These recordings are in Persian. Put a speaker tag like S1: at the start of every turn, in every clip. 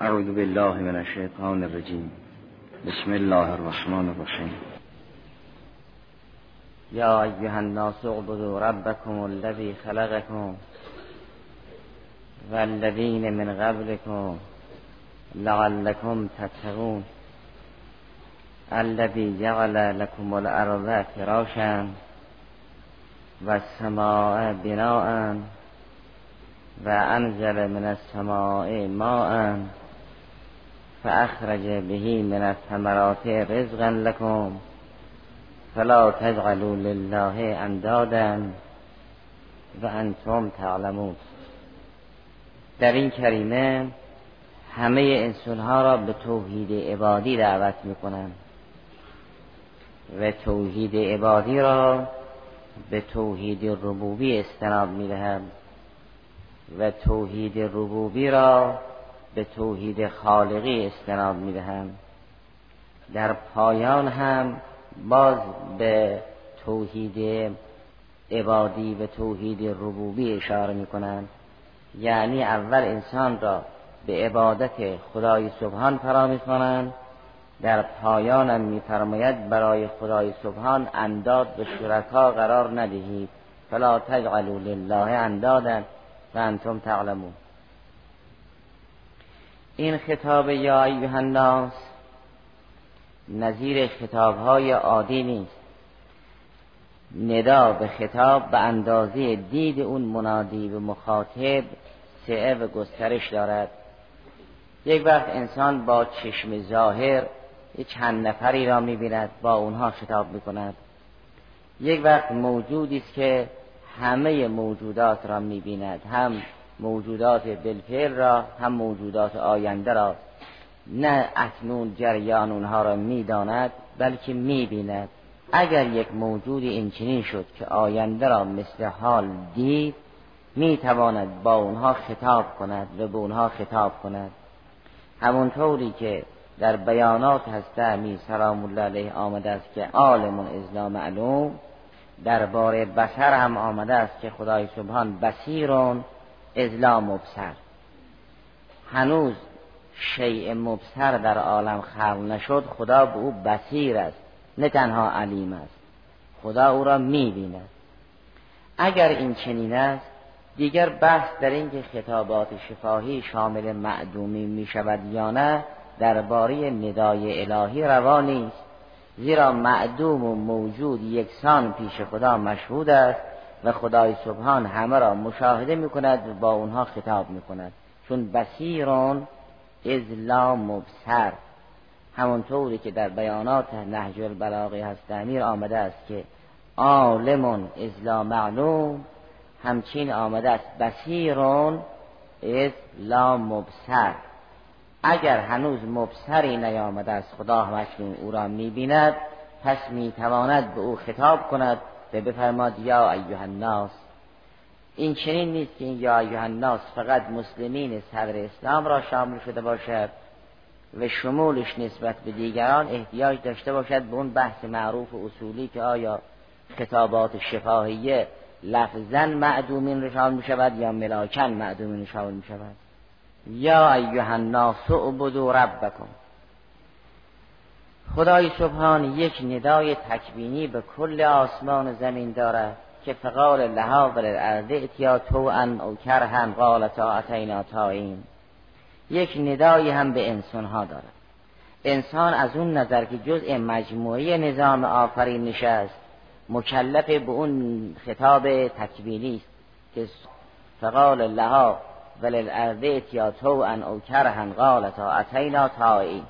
S1: اعوذ بالله من الشیطان الرجیم. بسم الله الرحمن الرحیم. یا ایها الناس اعبدوا ربكم الذي خلقكم والذین من قبلكم لعلكم تتقون. الذي جعل لكم الارض فراشا والسماء بناء و من السماء ماء فاخرج به من الثمرات رزقا لكم فلا تجعلوا لله اندادا و انتم تعلمون. در این کریمه همه انسان ها را به توحید عبادی دعوت می‌کنند و توحید عبادی را به توحید ربوبی استناد می‌دهند و توحید ربوبی را به توحید خالقی استناد می‌دهند در پایان هم باز به توحید عبادی و توحید ربوبی اشاره می‌کنند یعنی اول انسان را به عبادت خدای سبحان فرا می‌خوانند در پایانم میفرماید برای خدای سبحان انداد به شرکا قرار ندهید. فلا تجعلوا لله اندادا و انتم تعلمون. این خطاب یا ایها الناس نظیر خطاب های عادی نیست. ندا به خطاب به اندازه دید اون منادی به مخاطب سعه و گسترش دارد. یک وقت انسان با چشم ظاهر چند نفری را می‌بیند با اونها خطاب می‌کند. یک وقت موجودی است که همه موجودات را می‌بیند هم موجودات بلفل را هم موجودات آینده را. نه اکنون جریان اونها را می‌داند بلکه می‌بیند. اگر یک موجودی این شد که آینده را مثل حال دید می‌تواند با اونها خطاب کند و به اونها خطاب کند. همونطوری که در بیانات هست امیر سلام الله علیه آمده است که عالم ازلا معلوم درباره بسر هم آمده است که خدای سبحان بسیرون ازلا مبصر. هنوز شیء مبصر در عالم خلق نشد خدا به او بسیر است نه تنها علیم است. خدا او را می‌بیند. اگر این چنین است دیگر بحث در اینکه خطابات شفاهی شامل معدومی می شود یا نه درباره ندای الهی روا نیست. زیرا معدوم و موجود یکسان پیش خدا مشهود است. و خدای سبحان همه را مشاهده می کند و با اونها خطاب می کند چون بسیرون از لا مبصر. همونطوری که در بیانات نهج البلاغه هست امیر آمده است که عالمون از لا معلوم همچین آمده است بسیرون از لا مبصر. اگر هنوز مبصری نیامده است خدا همکنون او را می‌بیند پس می‌تواند به او خطاب کند. و بفرماد یا ایها الناس. این چنین نیست که این یا ایها الناس فقط مسلمین صدر اسلام را شامل شده باشد و شمولش نسبت به دیگران احتیاج داشته باشد به اون بحث معروف و اصولی که آیا خطابات شفاهیه لفظا معدومین رو شامل می شود یا ملاکن معدومین شامل می شود یا ایها الناس اعبدوا ربکم. خدای سبحان یک ندای تکبینی به کل آسمان و زمین دارد که فقال لها و للارض اتیا ان او کرهن قالتا اتینا تاین یک ندایی هم به انسان ها دارد انسان از اون نظر که جزء مجموعه نظام آفرین نشست مکلف به اون خطاب تکبینی است که فقال لها وللارض اتیاتو ان او کرهن قالتا اتینا تائین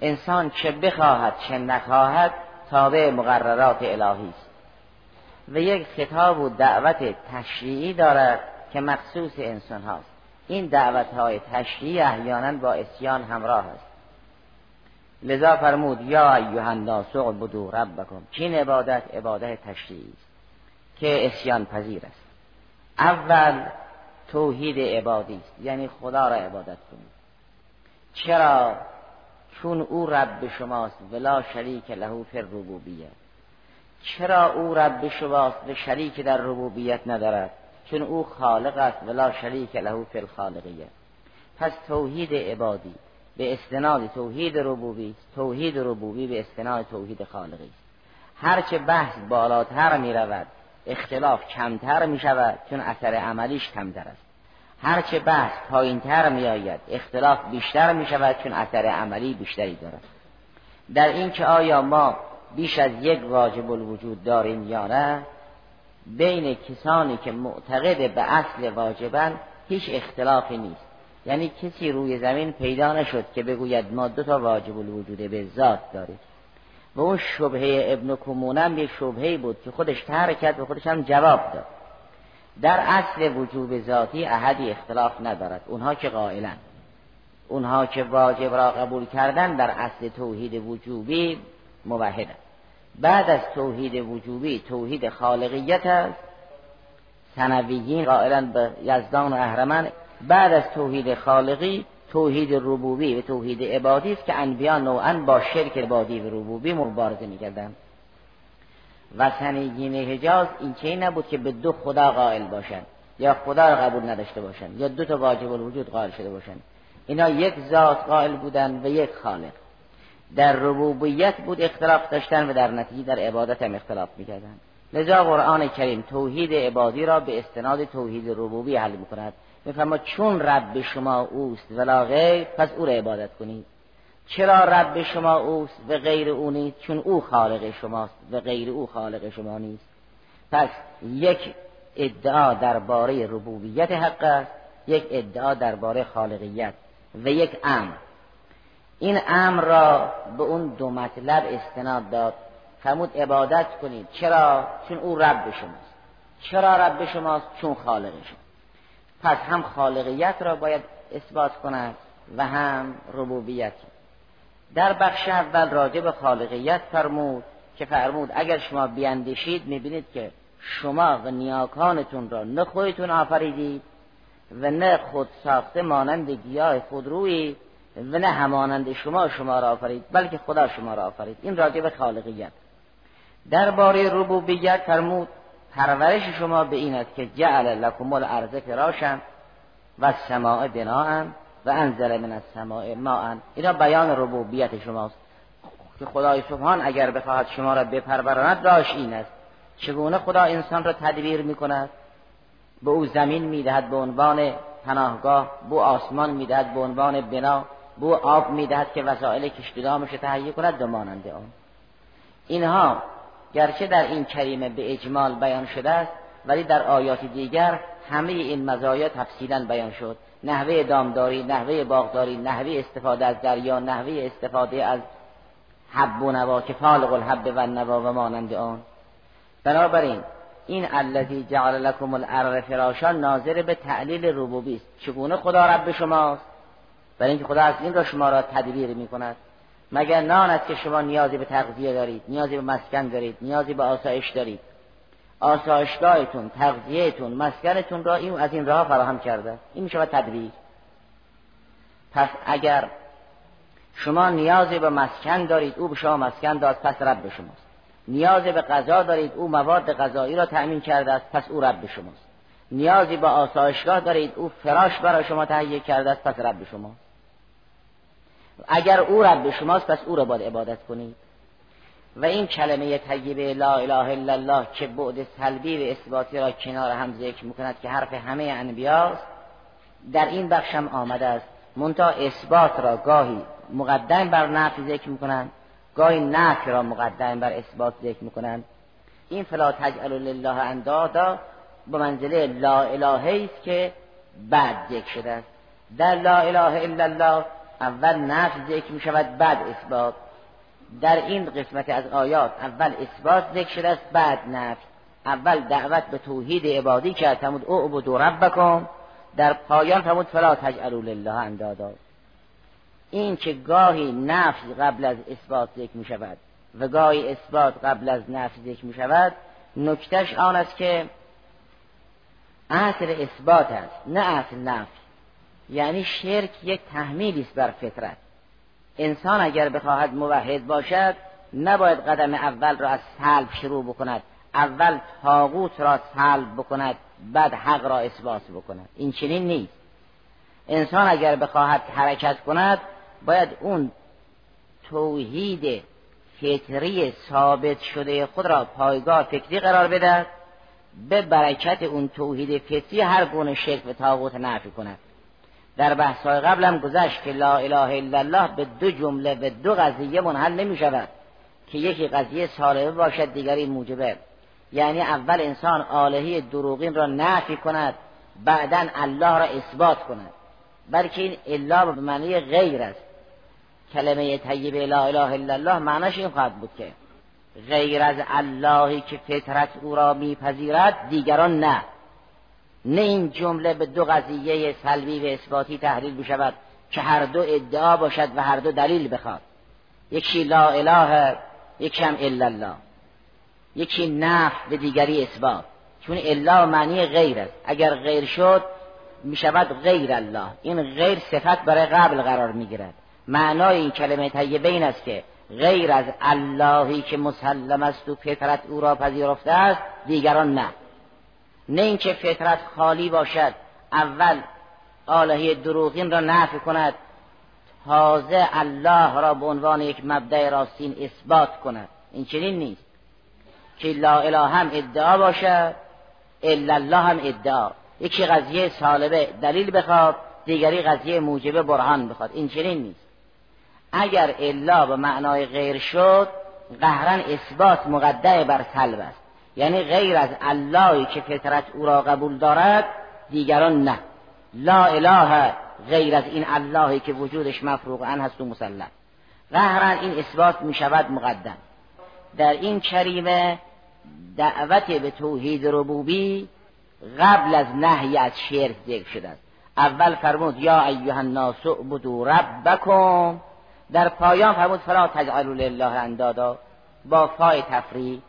S1: انسان چه بخواهد چه نخواهد تابع مقررات الهی است. و یک خطاب و دعوت تشریعی دارد که مخصوص انسان هاست. این دعوت های تشریعی احیانا با اسیان همراه است. لذا فرمود یا ایها الناس اعبدوا ربکم. چین عبادت عبادت تشریعی است که اسیان پذیر است. اول توحید عبادی است. یعنی خدا را عبادت کنید. چرا؟ چون او رب شماست ولا شریک له فی الربوبیه چرا او رب شماست و شریک در ربوبیت ندارد؟ چون او خالق است ولا شریک له فی الخالقیه پس توحید عبادی به استناد توحید ربوبی توحید ربوبی به استناد توحید خالقی هرچه بحث بالاتر می رود اختلاف کمتر می شود چون اثر عملیش کمتر است. هرچه بحث پایینتر می آید اختلاف بیشتر می شود چون اثر عملی بیشتری دارد. در این که آیا ما بیش از یک واجب الوجود داریم یا نه بین کسانی که معتقد به اصل واجبن هیچ اختلافی نیست. یعنی کسی روی زمین پیدا نشد که بگوید ما دو تا واجب الوجود به ذات داریم. و اون شبهه ابن کمونم یک شبهه بود که خودش ترک کرد و خودش هم جواب داد. در اصل وجوب ذاتی احدی اختلاف ندارد. اونها که قائلن. اونها که واجب را قبول کردن در اصل توحید وجوبی موحدن بعد از توحید وجوبی توحید خالقیت است. سنویین قائلا به یزدان و اهرمن. بعد از توحید خالقی توحید ربوبی و توحید عبادی است که انبیا نوعا با شرک عبادی و ربوبی مبارزه می‌کردند. و سنیگین حجاز این چه نبود که به دو خدا قائل باشند؟ یا خدا را قبول نداشته باشند؟ یا دو تا واجب الوجود قائل شده باشند؟ اینا یک ذات قائل بودند و یک خالق. در ربوبیت بود اختلاف داشتن و در نتیجه در عبادت هم اختلاف می‌کردن. لذا قرآن کریم توحید عبادی را به استناد توحید ربوبی حل می‌کند. میفرما چون رب شما اوست ولا غیر پس او را عبادت کنید. چرا رب شما اوست و غیر او نیست؟ چون او خالق شماست و غیر او خالق شما نیست. پس یک ادعا درباره ربوبیت حق است یک ادعا درباره خالقیت و یک امر. این امر را به اون دو مطلب استناد داد. فرمود عبادت کنید. چرا؟ چون او رب شماست. چرا رب شماست؟ چون خالق شما. پس هم خالقیت را باید اثبات کند و هم ربوبیت. در بخش اول راجع به خالقیت فرمود که فرمود اگر شما بیاندیشید می‌بینید که شما و نیاکانتون را نه خودتون آفریدید و نه خود ساخته مانند گیاه خودرویی و نه همانند شما شما را آفرید بلکه خدا شما را آفرید. این راجع به خالقیت. درباره ربوبیت فرمود پرورش شما به این است که جعل لکم الارض فراشا و السماء بناء. و انزل من السماء ماء. اینا بیان ربوبیت شماست. که خدای سبحان اگر بخواهد شما را بپروراند راش این است. چگونه خدا انسان را تدبیر می کند به او زمین می‌دهد به عنوان پناهگاه بو آسمان می‌دهد به عنوان بنا بو آب می‌دهد که وسایل کشتیدامش تهیه کند و مانند آن. اینها گرچه در این کریمه به اجمال بیان شده است ولی در آیات دیگر همه این مزایا تفصیلا بیان شد. نحوه دامداری نحوه باغداری نحوه استفاده از دریا نحوه استفاده از حب و نوا که فالق الحب و نوا و مانند آن. بنابراین این الذی جعل لكم الارض فراشا ناظر به تعلیل ربوبی است. چگونه خدا رب شماست؟ برای اینکه خدا از این را شما را تدبیر می کند مگر نان است که شما نیازی به تغذیه دارید نیازی به مسکن دارید نیازی به آسایش دارید. آسایشگاهتون تغذیهتون مسکنتون را این از این راه فراهم کرده. این میشه تدبیر. پس اگر شما نیازی به مسکن دارید او به شما مسکن داد پس رب شماست. نیازی به غذا دارید او مواد غذایی را تأمین کرده است پس او رب شماست. نیازی به آسایشگاه دارید او فراش برای شما تهیه کرده است پس رب شماست. اگر او رب شماست پس او را باید عبادت کنید. و این کلمه طیبه لا اله الا الله که بعد سلبی و اثباتی را کنار هم ذکر می‌کند که حرف همه انبیاست در این بخش هم آمده است. منتها اثبات را گاهی مقدم بر نفی ذکر می‌کنند گاهی نفی را مقدم بر اثبات ذکر می‌کنند. این فلا تجعل لله اندادا به منزله لا اله است که بعد ذکر شده است. در لا اله الا الله اول نفی ذکر می شود بعد اثبات. در این قسمت از آیات اول اثبات ذکر شده است بعد نفی. اول دعوت به توحید عبادی کرد فرمود او عبدو ربکم. در پایان فرمود فلا تجعلوا لله اندادا. این که گاهی نفی قبل از اثبات ذکر می شود و گاهی اثبات قبل از نفی ذکر می شود نکتش آن است که اصل اثبات است نه اصل نفی. یعنی شرک یک تحمیلی است بر فطرت. انسان اگر بخواهد موحد باشد نباید قدم اول را از سلب شروع بکند. اول تاغوت را سلب بکند بعد حق را اثبات بکند. این چنین نیست. انسان اگر بخواهد حرکت کند باید اون توحید فطری ثابت شده خود را پایگاه فکری قرار بدهد. به برکت اون توحید فطری هر گونه شرک و تاغوت نفی کند. در بحث های قبلم گذشت که لا اله الا الله به دو جمله به دو قضیه منحل نمی شود که یکی قضیه سالمه باشد دیگری موجبه. یعنی اول انسان آلهی دروغین را نفی کند بعدا الله را اثبات کند. بلکه این الا به معنی غیر است. کلمه طیبه لا اله الا الله معناش این خواهد بود که غیر از اللهی که فطرت او را میپذیرد دیگران نه. نه این جمله به دو قضیه سلبی و اثباتی تحلیل بشود که هر دو ادعا باشد و هر دو دلیل بخواد. یکی لا اله یکی هم الا الله. یکی نف به دیگری اثبات. چون الا معنی غیر است. اگر غیر شد می شود غیر الله. این غیر صفت برای قبل قرار می گیرد معنای این کلمه طیبه این است که غیر از اللهی که مسلم است و فطرت او را پذیرفته است دیگران نه. نه اینکه فطرت خالی باشد اول آلهی دروغین را نفی کند تازه الله را به عنوان یک مبدع راستین اثبات کند. این چنین نیست. که لا اله هم ادعا باشد الا الله هم ادعا. یکی قضیه سالبه دلیل بخواد دیگری قضیه موجبه برهان بخواد. این چنین نیست. اگر الا به معنای غیر شد قهرن اثبات مقدع بر سلب است. یعنی غیر از اللهی که فطرت او را قبول دارد دیگران نه. لا اله غیر از این اللهی که وجودش مفروغ هست و مسلم. قهرن این اثبات می شود مقدم. در این کریمه دعوت به توحید ربوبی قبل از نهی از شرک ذکر شده است. اول فرمود یا ایها الناس اعبدوا ربکم. در پایان فرمود فلا تجعلوا لله اندادا. با فای تفریح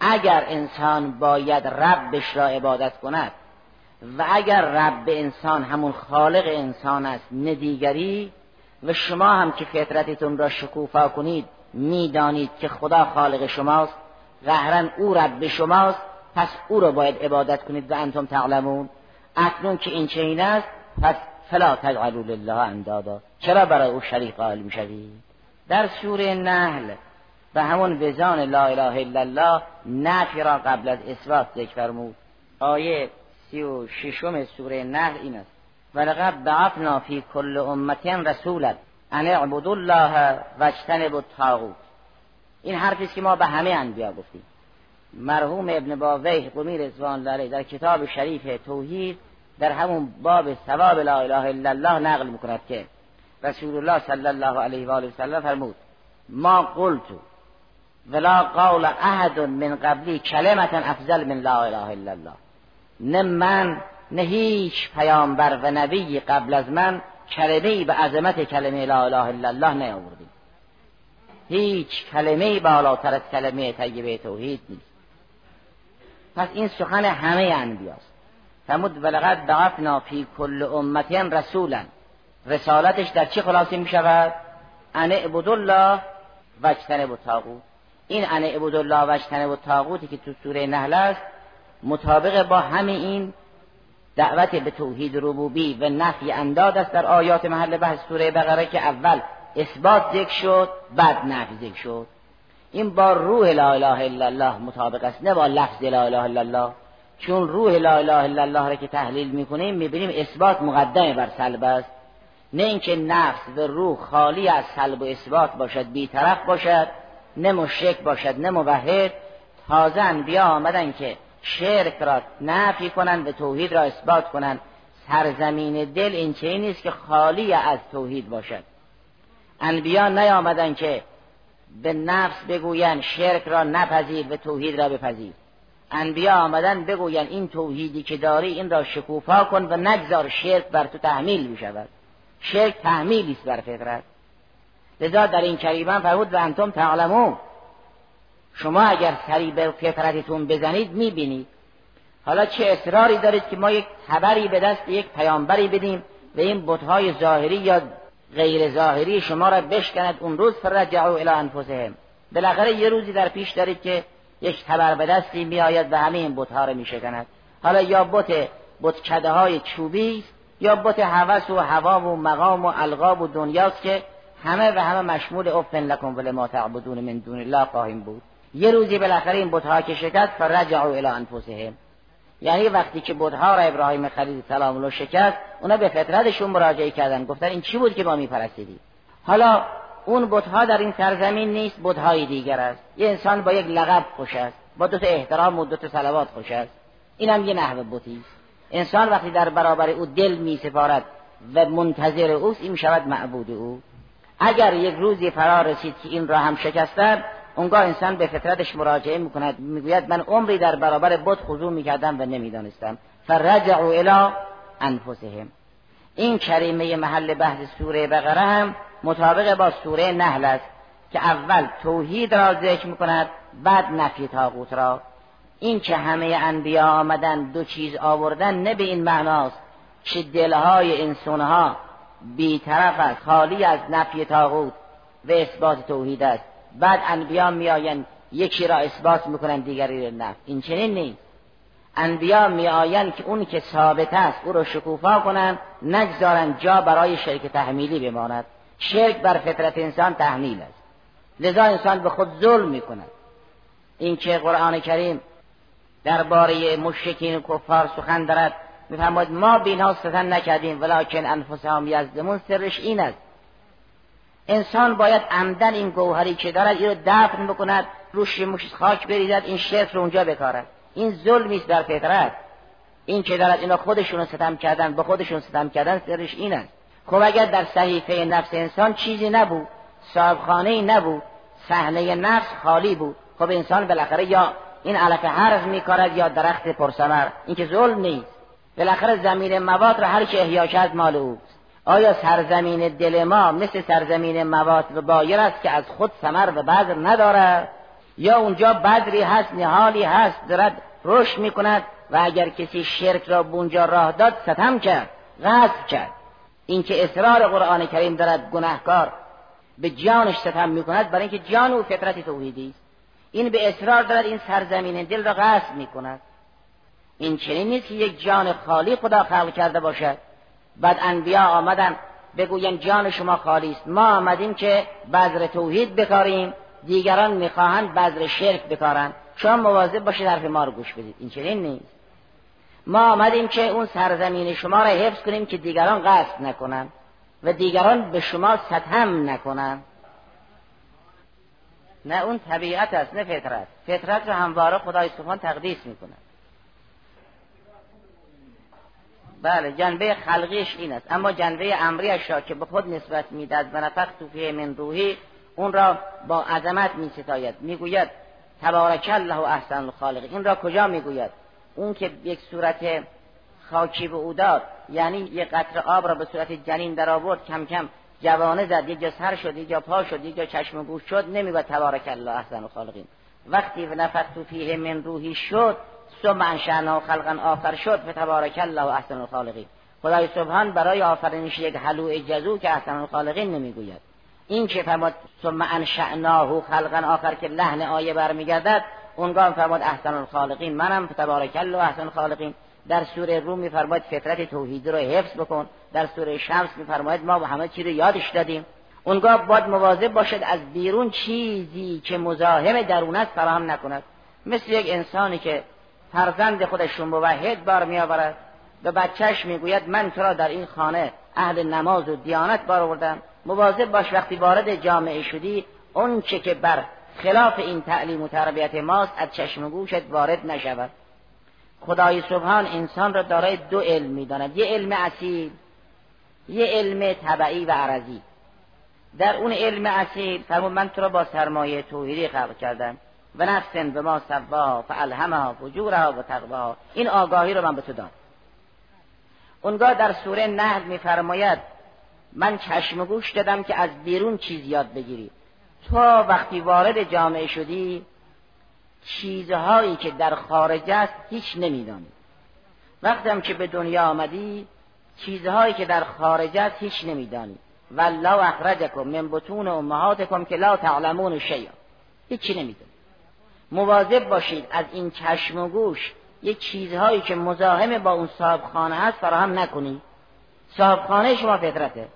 S1: اگر انسان باید ربش را عبادت کند و اگر رب انسان همون خالق انسان است نه دیگری و شما هم که فطرتتون را شکوفا کنید می‌دانید که خدا خالق شماست قهرن او رب شماست پس او را باید عبادت کنید و انتم تعلمون. اکنون که این چنین است پس فلا تجعلوا لله اندادا. چرا برای او شریک قائل می‌شوید؟ در سوره نحل و همون وزان لا اله الا الله نفی را قبل از اثبات ذکر فرمود. آیه سی و ششم سوره نحل این است. ولقد بعثنا فی کل امت رسولا ان اعبدوا الله واجتنبوا الطاغوت. این حرفی که ما به همه انبیا گفتیم. مرحوم ابن باویه قمی رضوان الله در کتاب شریف توحید در همون باب ثواب لا اله الا الله نقل می‌کند که رسول الله صلی الله علیه و آله فرمود ما قلت ولا قول احد من قبلی کلمتا افضل من لا اله الا الله. نه من نه هیچ پیامبر و نبی قبل از من کلمه به عظمت کلمه لا اله الا الله نیاوردیم هیچ کلمه بالاتر از کلمه طیبه توحید نیست. پس این سخن همه انبیاست. فرمود ولقد بعثنا فی کل امت رسولا. رسالتش در چه خلاصه می شود ان اعبدوا الله واجتنبوا الطاغوت. این ان اعبدوا الله واجتنبوا الطاغوتی که تو سوره نحل است مطابق با همه این دعوت به توحید ربوبی و نفی انداد است در آیات محل بحث سوره بقره که اول اثبات ذکر شد بعد نفی ذکر شد. این با روح لا اله الا الله مطابق است نه با لفظ لا اله الا الله. چون روح لا اله الا الله را که تحلیل می‌کنیم می‌بینیم اثبات مقدم بر سلب است. نه اینکه نفس و روح خالی از سلب و اثبات باشد بیطرف باشد. نه مشرک باشد نه موحد تازه انبیا آمدن که شرک را نفی کنند و توحید را اثبات کنند. سرزمین دل این چه نیست که خالی از توحید باشد. انبیا نیامدن که به نفس بگویند شرک را نپذیر و توحید را بپذیر. انبیا آمدن بگوین این توحیدی که داری این را شکوفا کن و نگذار شرک بر تو تحمیل بشود شرک تحمیلی است بر فطرت. لذا در این کریمه فرمود و انتم تعلمون. شما اگر سری به فطرتتون بزنید می‌بینید. حالا چه اصراری دارید که ما یک خبری به دست یک پیامبری بدیم و این بتهای ظاهری یا غیر ظاهری شما را بشکند. اون روز فرجعوا الی انفسهم. بالاخره یه روزی در پیش دارید که یک خبر به دستی میآید و همه این بتها را میشکند. حالا یا بت بت کده های چوبی یا بت هوس و هوا و مقام و القاب و دنیاست که همه و همه مشمول افن لکن و لما تعبدون من دون الله خواهیم بود. یه روزی بالاخره این بتها که شکست فرجعوا الی انفسهم. یعنی وقتی که بتها را ابراهیم خلیل سلام الله شکست اونا به فطرتشون مراجعه کردن. گفتن این چی بود که ما میپرستیدیم حالا اون بتها در این سرزمین نیست بتهای دیگر است. یه انسان با یک لقب خوش است با دو تا احترام و دو تا صلوات خوش است. اینم یه نحو بتی انسان وقتی در برابر او دل می سپارد و منتظر اوست این شود معبود او. اگر یک روزی فرار رسید که این را هم شکستد اونگاه انسان به فطرتش مراجعه می‌کند. می‌گوید من عمری در برابر بت خضوع می‌کردم و نمی‌دانستم. فرجعوا الی انفسهم این کریمه محل بحث سوره بقره هم مطابق با سوره نحل است که اول توحید را ذکر می‌کند بعد نفی تاغوت را. این که همه انبیا آمدن دو چیز آوردن نه به این معناست که دلهای انسانها بیطرف است. خالی از نفی تاغوت و اثبات توحید است. بعد انبیا میآیند یکی را اثبات می‌کنن دیگری را نفی این چنین نیست. انبیا میآیند که اون که ثابت است او را شکوفا کنند نگذارن جا برای شرک تحمیلی بماند. شرک بر فطرت انسان تحمیل است. لذا انسان به خود ظلم می‌کند. این که قرآن کریم درباره مشرکین و کفار سخن دارد. میفرماید ما بینها ستن نکردیم ولکن انفسهم یزدمون سرش این است. انسان باید عمدن این گوهری که دارد این رو دفن بکند روش مش خاک بریزد این شرک رو اونجا بکارد. این ظلمی است در فطرت. این که دارد اینا خودشون ستم کردن به خودشون ستم کردن سرش این است. خب اگر در صحیفه نفس انسان چیزی نبود صاحبخانه ای نبود صحنه نفس خالی بود خب انسان بالاخره یا این علف حرف میکارد یا درخت پرسمر این که ظلم نیست. بالاخره زمین مواد را هر که احیا کرد مال اوست آیا سرزمین دل ما مثل سرزمین مواد و بایر است که از خود سمر و بذر ندارد؟ یا اونجا بدری هست نهالی هست دارد رشد می‌کند و اگر کسی شرک را بونجا راه داد ستم کرد غصب کرد. این که اصرار قرآن کریم دارد گناهکار به جانش ستم می‌کند برای اینکه جان او فطرت توحیدی است. این به اصرار دارد این سرزمین دل را غصب می‌کند. این چنین نیست که یک جان خالی خدا خلق کرده باشد. بعد انبیا آمدن بگوین جان شما خالی است. ما آمدیم که بذر توحید بکاریم. دیگران می‌خواهند بذر شرک بکارند. شما مواظب باشید حرف ما رو گوش بدید. این چنین نیست. ما آمدیم که اون سرزمین شما را حفظ کنیم که دیگران قصد نکنند و دیگران به شما ستم نکنند نه اون طبیعت است نه فطرت. فطرت رو همواره خدای سبحان تقدیس می‌کنه بله جنبه خلقیش این است. اما جنبه امریش را که به خود نسبت می‌داد و نفخ تو من روحی اون را با عظمت می ستاید می‌گوید تبارک الله احسن الخالق. این را کجا می‌گوید؟ اون که یک صورت خاکی به او داد یعنی یک قطر آب را به صورت جنین در آورد کم کم جوانه زد. یک جا سر شد یک جا پا شد یک جا چشم گوش شد. نمی‌گوید تبارک الله احسن الخالقین. وقتی و نفخت فیه من روحی شد ثم انشأنا خلقا آخر شد و تبارک الله احسن الخالقین. خدای سبحان برای آفرینش یک حلوع جزو که احسن الخالقین نمی‌گوید. این که فرماد ثم انشأناه خلقا آخر که لحن آیه برمیگردد اونگاه فرماد احسن الخالقین. منم تبارک الله احسن الخالقین. در سوره روم میفرماید فطرت توحید رو حفظ بکن. در سوره شمس میفرماید ما همه چی رو یادش دادیم. اونگاه باید مواظب باشد از بیرون چیزی که مزاحم درون است فراهم نکند. مثل یک انسانی که فرزند خودش موحد بار میآورد. به بچهش می‌گوید من تو را در این خانه اهل نماز و دیانت بار آوردم. مواظب باش وقتی وارد جامعه شدی اون چه که بر خلاف این تعلیم و تربیت ماست از چشم گوشت وارد نشود. خدای سبحان انسان را دارای دو علم می‌داند. یه علم اصیل یه علم طبعی و عرضی. در اون علم اصیل فرمون من تو را با سرمایه توحیدی خلق کردم. و نفسن به ما سوا فالهمها فجورها و تقواها این آگاهی رو من به تو دادم اونگاه در سوره نحل میفرماید من چشم گوش دادم که از بیرون چیز یاد بگیری. تو وقتی وارد جامعه شدی چیزهایی که در خارج است هیچ نمیدانی. وقتی هم که به دنیا آمدی چیزهایی که در خارج است هیچ نمیدانی. والله اخرجکم من بطون امهاتکم که لا تعلمون شیئا. هیچی نمیدانی. مواظب باشید از این چشم و گوش یک چیزهایی که مزاحم با اون صاحب خانه هست فراهم نکنید صاحبخانه شما فطرته.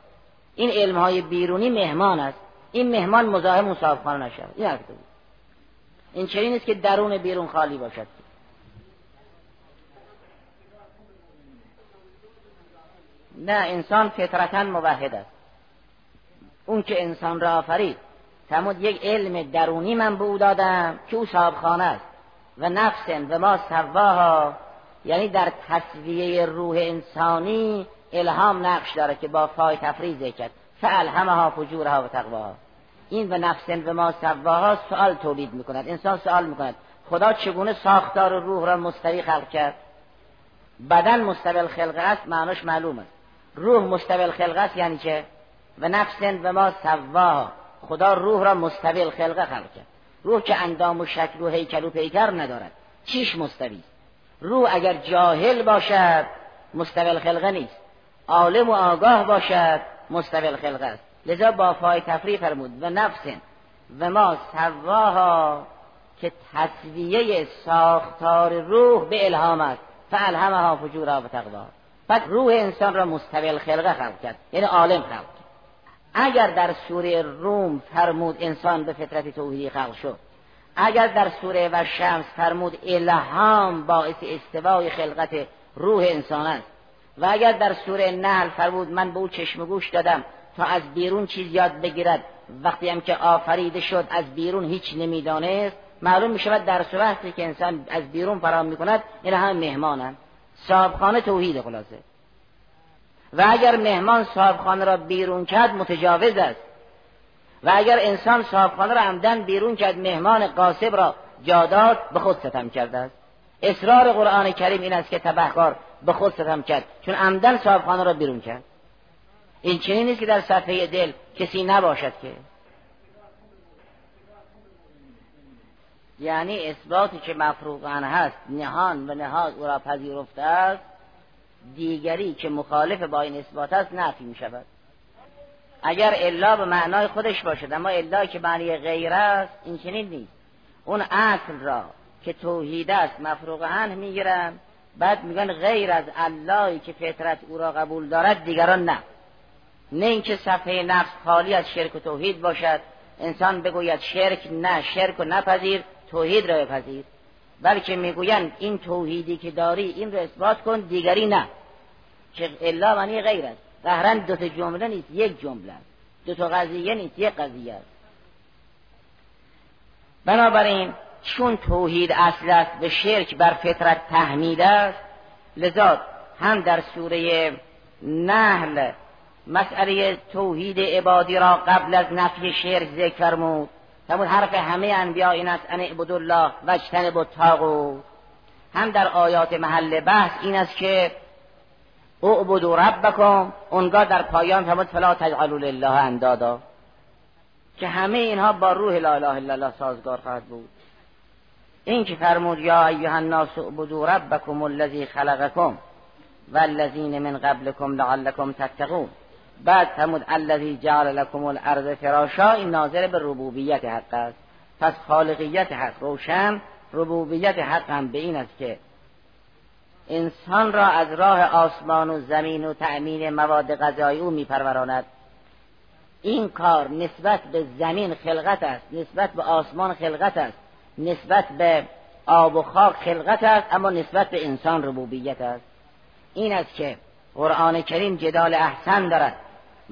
S1: این علم های بیرونی مهمان است. این مهمان مزاحم اون صاحبخانه نشود این حرف این چنین است که درون بیرون خالی باشد. نه انسان فطرتا موحد است. اون که انسان را آفرید فرمود یک علم درونی من به او دادم که او صاحبخانه است و نفس و ما سواها یعنی در تصویه روح انسانی الهام نقش داره که با فای تفریز کرد. فالهمها فجورها و تقواها. این و نفس و ما سواها سوال تولید می‌کند. انسان سوال می‌کند. خدا چگونه ساختار روح را مستوی خلق کرد؟ بدن مستقل خلقه است معناش معلوم است. روح مستقل خلقه است یعنی چه؟ و نفس و ما سواها. خدا روح را مستقل خلقه خلق کرد. روح که اندام و شکل و هیکل و پیکر ندارد. چیش مستوی روح اگر جاهل باشد مستقل خلقه نیست. عالم و آگاه باشد مستقل خلقه است. لذا با فای تفریح فرمود و نفس و ما سواها که تصویه ساختار روح به الهام است. فالهمها فجورها و تقوا پس روح انسان را مستقل خلقه خلق کرد. یعنی عالم خلق اگر در سوره روم فرمود انسان به فطرت توحیدی خلق شد اگر در سوره و شمس فرمود الهام باعث استوای خلقت روح انسان است و اگر در سوره نحل فرمود من به او چشم گوش دادم تا از بیرون چیز یاد بگیرد وقتی هم که آفریده شد از بیرون هیچ نمی‌دانست معلوم می شود در وقتی که انسان از بیرون فرام می کند این هم مهمانند صاحبخانه توحید خلاصه. و اگر مهمان صاحبخانه را بیرون کرد متجاوز است. و اگر انسان صاحبخانه را عمدن بیرون کرد مهمان قاسب را جاداد به خود ستم کرده است. اصرار قرآن کریم این است که تبهکار به خود ستم کرد چون عمدن صاحبخانه را بیرون کرد. این چنین نیست که در صفحه دل کسی نباشد که. یعنی اثباتی که مفروغان هست نهان و نهاد او را پذیرفته است دیگری که مخالف با این اثبات است نفی می شود اگر الا به معنای خودش باشد اما الا که معنی غیر است این چنین نیست. اون اصل را که توحید است مفروغ عنه می‌گیرن بعد میگن غیر از اللهی که فطرت او را قبول دارد دیگران نه. نه اینکه صفحه نفس خالی از شرک و توحید باشد. انسان بگوید شرک نه شرک و نپذیر توحید را بپذیر. بلکه می‌گویند این توحیدی که داری این را اثبات کن دیگری نه. که الا معنی غیر است. قهرن دو تا جمله نیست یک جمله است. دو تا قضیه نیست یک قضیه است. بنابراین چون توحید اصل است به شرک بر فطرت تحمید است لذا هم در سوره نحل مسئله توحید عبادی را قبل از نفی شرک ذکر فرمود. همون حرف همه انبیا این است ان اعبدوا الله و اجتنبوا الطاغوت. هم در آیات محل بحث این است که اعبدوا ربکم اونگاه در پایان فرمود فلا تجعلوا لله اندادا. که همه اینها با روح لا اله الا الله سازگار خواهد بود. این که فرمود یا ایها الناس اعبدوا ربکم الذی خلقکم والذین من قبلکم لعلکم تتقون. بعد فرمود الذی جعل لكم الارض فراشا این ناظر به ربوبیت حق است. پس خالقیت حق روشن ربوبیت حق هم به این است که انسان را از راه آسمان و زمین و تأمین مواد غذایی او میپروراند. این کار نسبت به زمین خلقت است نسبت به آسمان خلقت است نسبت به آب و خاک خلقت است اما نسبت به انسان ربوبیت است. این است که قرآن کریم جدال احسن دارد.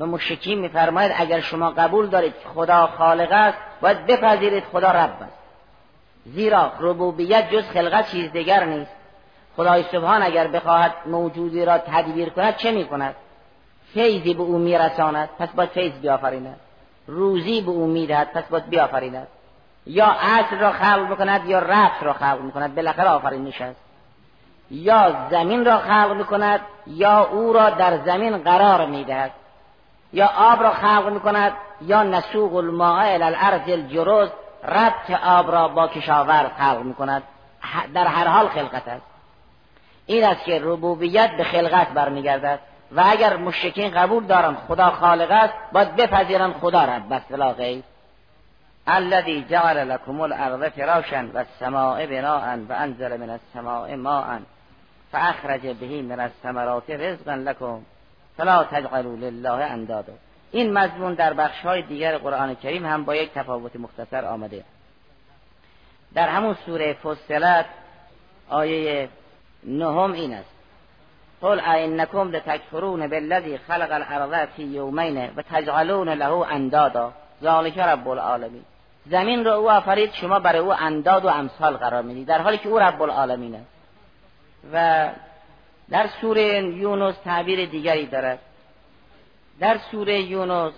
S1: و مشکین میفرماید اگر شما قبول دارید خدا خالق است باید بپذیرید خدا رب است. زیرا ربوبیت جز خلقت چیز دیگر نیست. خدای سبحان اگر بخواهد موجودی را تدبیر کند چه می‌کند؟ فیضی به او میرساند پس باید فیض بیافریند. روزی به او می‌دهد پس باید بیافریند. یا اصل را خلق می‌کند یا رفت را خلق می‌کند بالاخره آفرینش است یا زمین را خلق می‌کند یا او را در زمین قرار می‌دهد. یا آب را خلق می‌کند یا نسوق الماء الى الارض الجروز ربط آب را با کشاورز خلق می‌کند. در هر حال خلقت است. این است که ربوبیت به خلقت برمیگردد. و اگر مشکین قبول دارن خدا خالق است باید بپذیرن خدا رب بس غیر الذي جعل لكم الارض فراشا والسماء بناء وانزل من السماء ماء فاخرج به من الثمرات رزقا لكم فلا تجعلوا لله اندادا. این مضمون در بخش های دیگر قرآن کریم هم با یک تفاوت مختصر آمده. در همون سوره فصلت آیه نهم این است. قل اینکم لتکفرون بالذی خلق الارض فی یومین و تجعلون له اندادا. ذالک رب العالمین. زمین رو او آفرید شما برای او انداد و امثال قرار می‌دید در حالی که او رب العالمین و در سوره یونس تعبیر دیگری دارد. در سوره یونس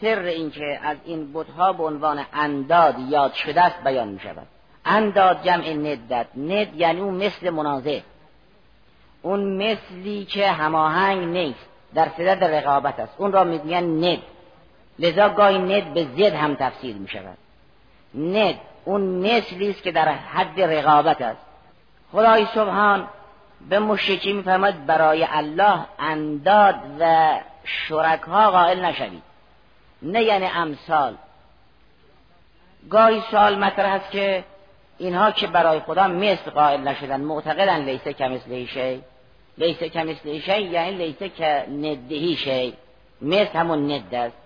S1: سر اینکه از این بتها به عنوان انداد یاد شده بیان می شود انداد جمع ندت. ند یعنی اون مثل منازع. اون مثلی که هماهنگ نیست. در صدد رقابت است. اون را می‌گوین ند. لذا گاهی ند به زد هم تفسیر می شود ند. اون مثلی است که در حد رقابت است. خدای سبحان به مشرکی میفرماید برای الله انداد و شرکها قائل نشوید. نه یعنی امثال. گاهی سال مطرح است که اینها که برای خدا مثل قائل نشدن معتقدن لیسه کمثله شی؟ لیسه کمثله شی یعنی لیسه که ندهی شی. مثل همون ند است.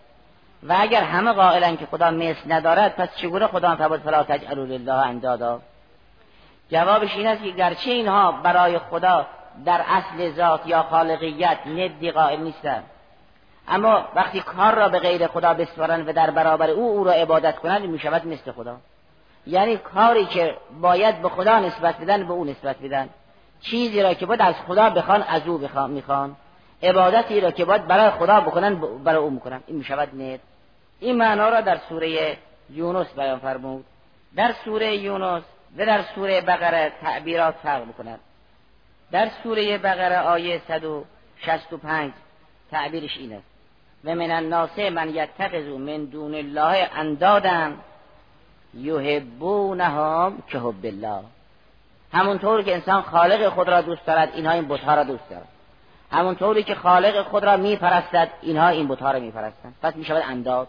S1: و اگر همه قائلن که خدا مثل ندارد پس چگونه خدا فرمود فلا تجعلوا لله اندادا؟ جوابش این است که گرچه اینها برای خدا در اصل ذات یا خالقیت ندی قائل نیستند. اما وقتی کار را به غیر خدا بسپارند و در برابر او او را عبادت کنند می شود مثل خدا. یعنی کاری که باید به خدا نسبت بدن به او نسبت بدن. چیزی را که باید از خدا بخوان از او بخوان می‌خوان. عبادتی را که باید برای خدا بکنن برای او می‌کنن. این می شود ند این معنا را در سوره یونس بیان فرمود. در سوره یونس و در سوره بقره تعبیرات فرق می‌کنند در سوره بقره آیه 165 تعبیرش این است و من الناس من یتخذو من دون الله اندادن یحبونهم که حب الله. همونطور که انسان خالق خود را دوست دارد اینها این بتها را دوست دارد. همونطوری که خالق خود را میپرستد اینها این بتها را میپرستند. پس می‌شود انداد.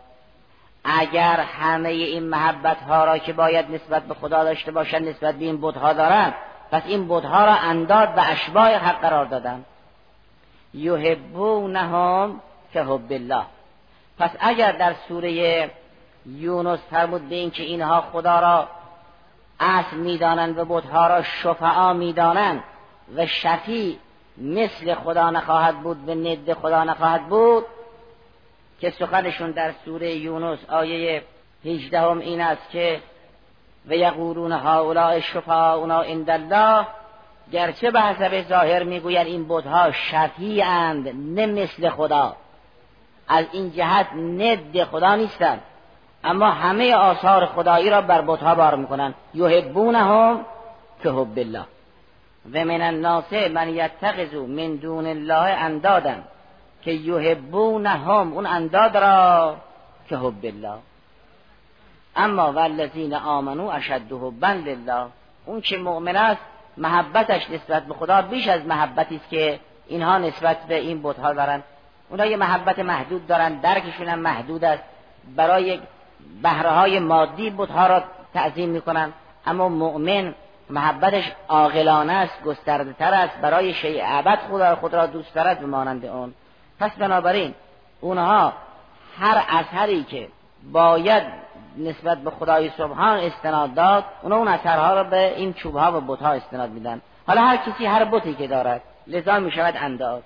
S1: اگر همه این محبت ها را که باید نسبت به خدا داشته باشند نسبت به این بتها دارند پس این بتها را انداد و اشباه حق قرار دادن. یحبونهم که حب الله. پس اگر در سوره یونس فرمود به اینکه اینها خدا را اصل می‌دانند و بتها را شفعا می‌دانند و شفی مثل خدا نخواهد بود به ند خدا نخواهد بود که سخنشون در سوره یونس آیه 18 هم این است که و یقولون هؤلاء شفاعنا عند الله گرچه به حسب ظاهر می‌گویند این بتها اند نه مثل خدا. از این جهت ند خدا نیستند اما همه آثار خدایی را بر بتها بار می‌کنند یحبونهم که حب الله. و من الناس من یتخذو من دون الله اندادن که یحبونهم اون انداد را که حب الله. اما والذین آمنو اشد حبا لله. اون که مؤمن است محبتش نسبت به خدا بیش از محبتی است که اینها نسبت به این بتها دارن. اونها یه محبت محدود دارن درکشون هم محدود است. برای بهره های مادی بتها را تعظیم می‌کنن. اما مؤمن محبتش عاقلانه است گسترده تر است. برای شیء ابد خدا خود را دوست دارد به مانند اون. پس بنابراین اونها هر اثری که باید نسبت به خدای سبحان استناد داد اونا اون اثرها را به این چوبها و بتها استناد میدن. حالا هر کسی هر بتی که دارد لذا می شود انداد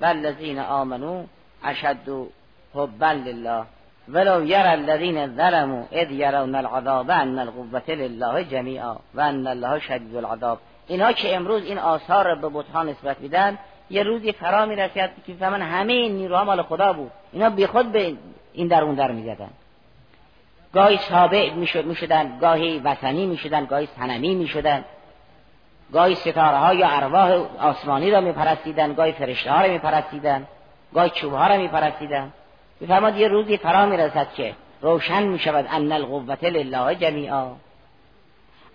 S1: والذین آمنو اشد حبا لله. ولو یر الذین ظلموا اذ یرون العذاب ان القوة لله جمیعا و ان الله شدید العذاب. اینها که امروز این آثار را به بتها نسبت میدن یه روزی فرا می‌رسد که فهمن همه این نیروها مال خدا بود. اینا بی خود به این در اون در می‌زدن. گاهی تابع می‌شدن گاهی وطنی می‌شدن گاهی سنمی می‌شدن. گاهی ستاره ها یا ارواح آسمانی را میپرستیدن گاهی فرشته ها را میپرستیدن گاهی چوب ها را میپرستیدن. میفرماد یه روزی فرا می‌رسد که روشن می‌شود ان القوت لله جمیعا.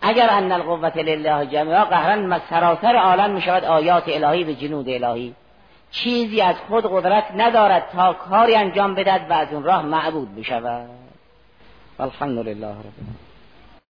S1: اگر ان القوت لله جمیعا قهرا سراسر عالم می‌شود آیات الهی به جنود الهی. چیزی از خود قدرت ندارد تا کاری انجام بدهد و از اون راه معبود بشود. والحمد لله رب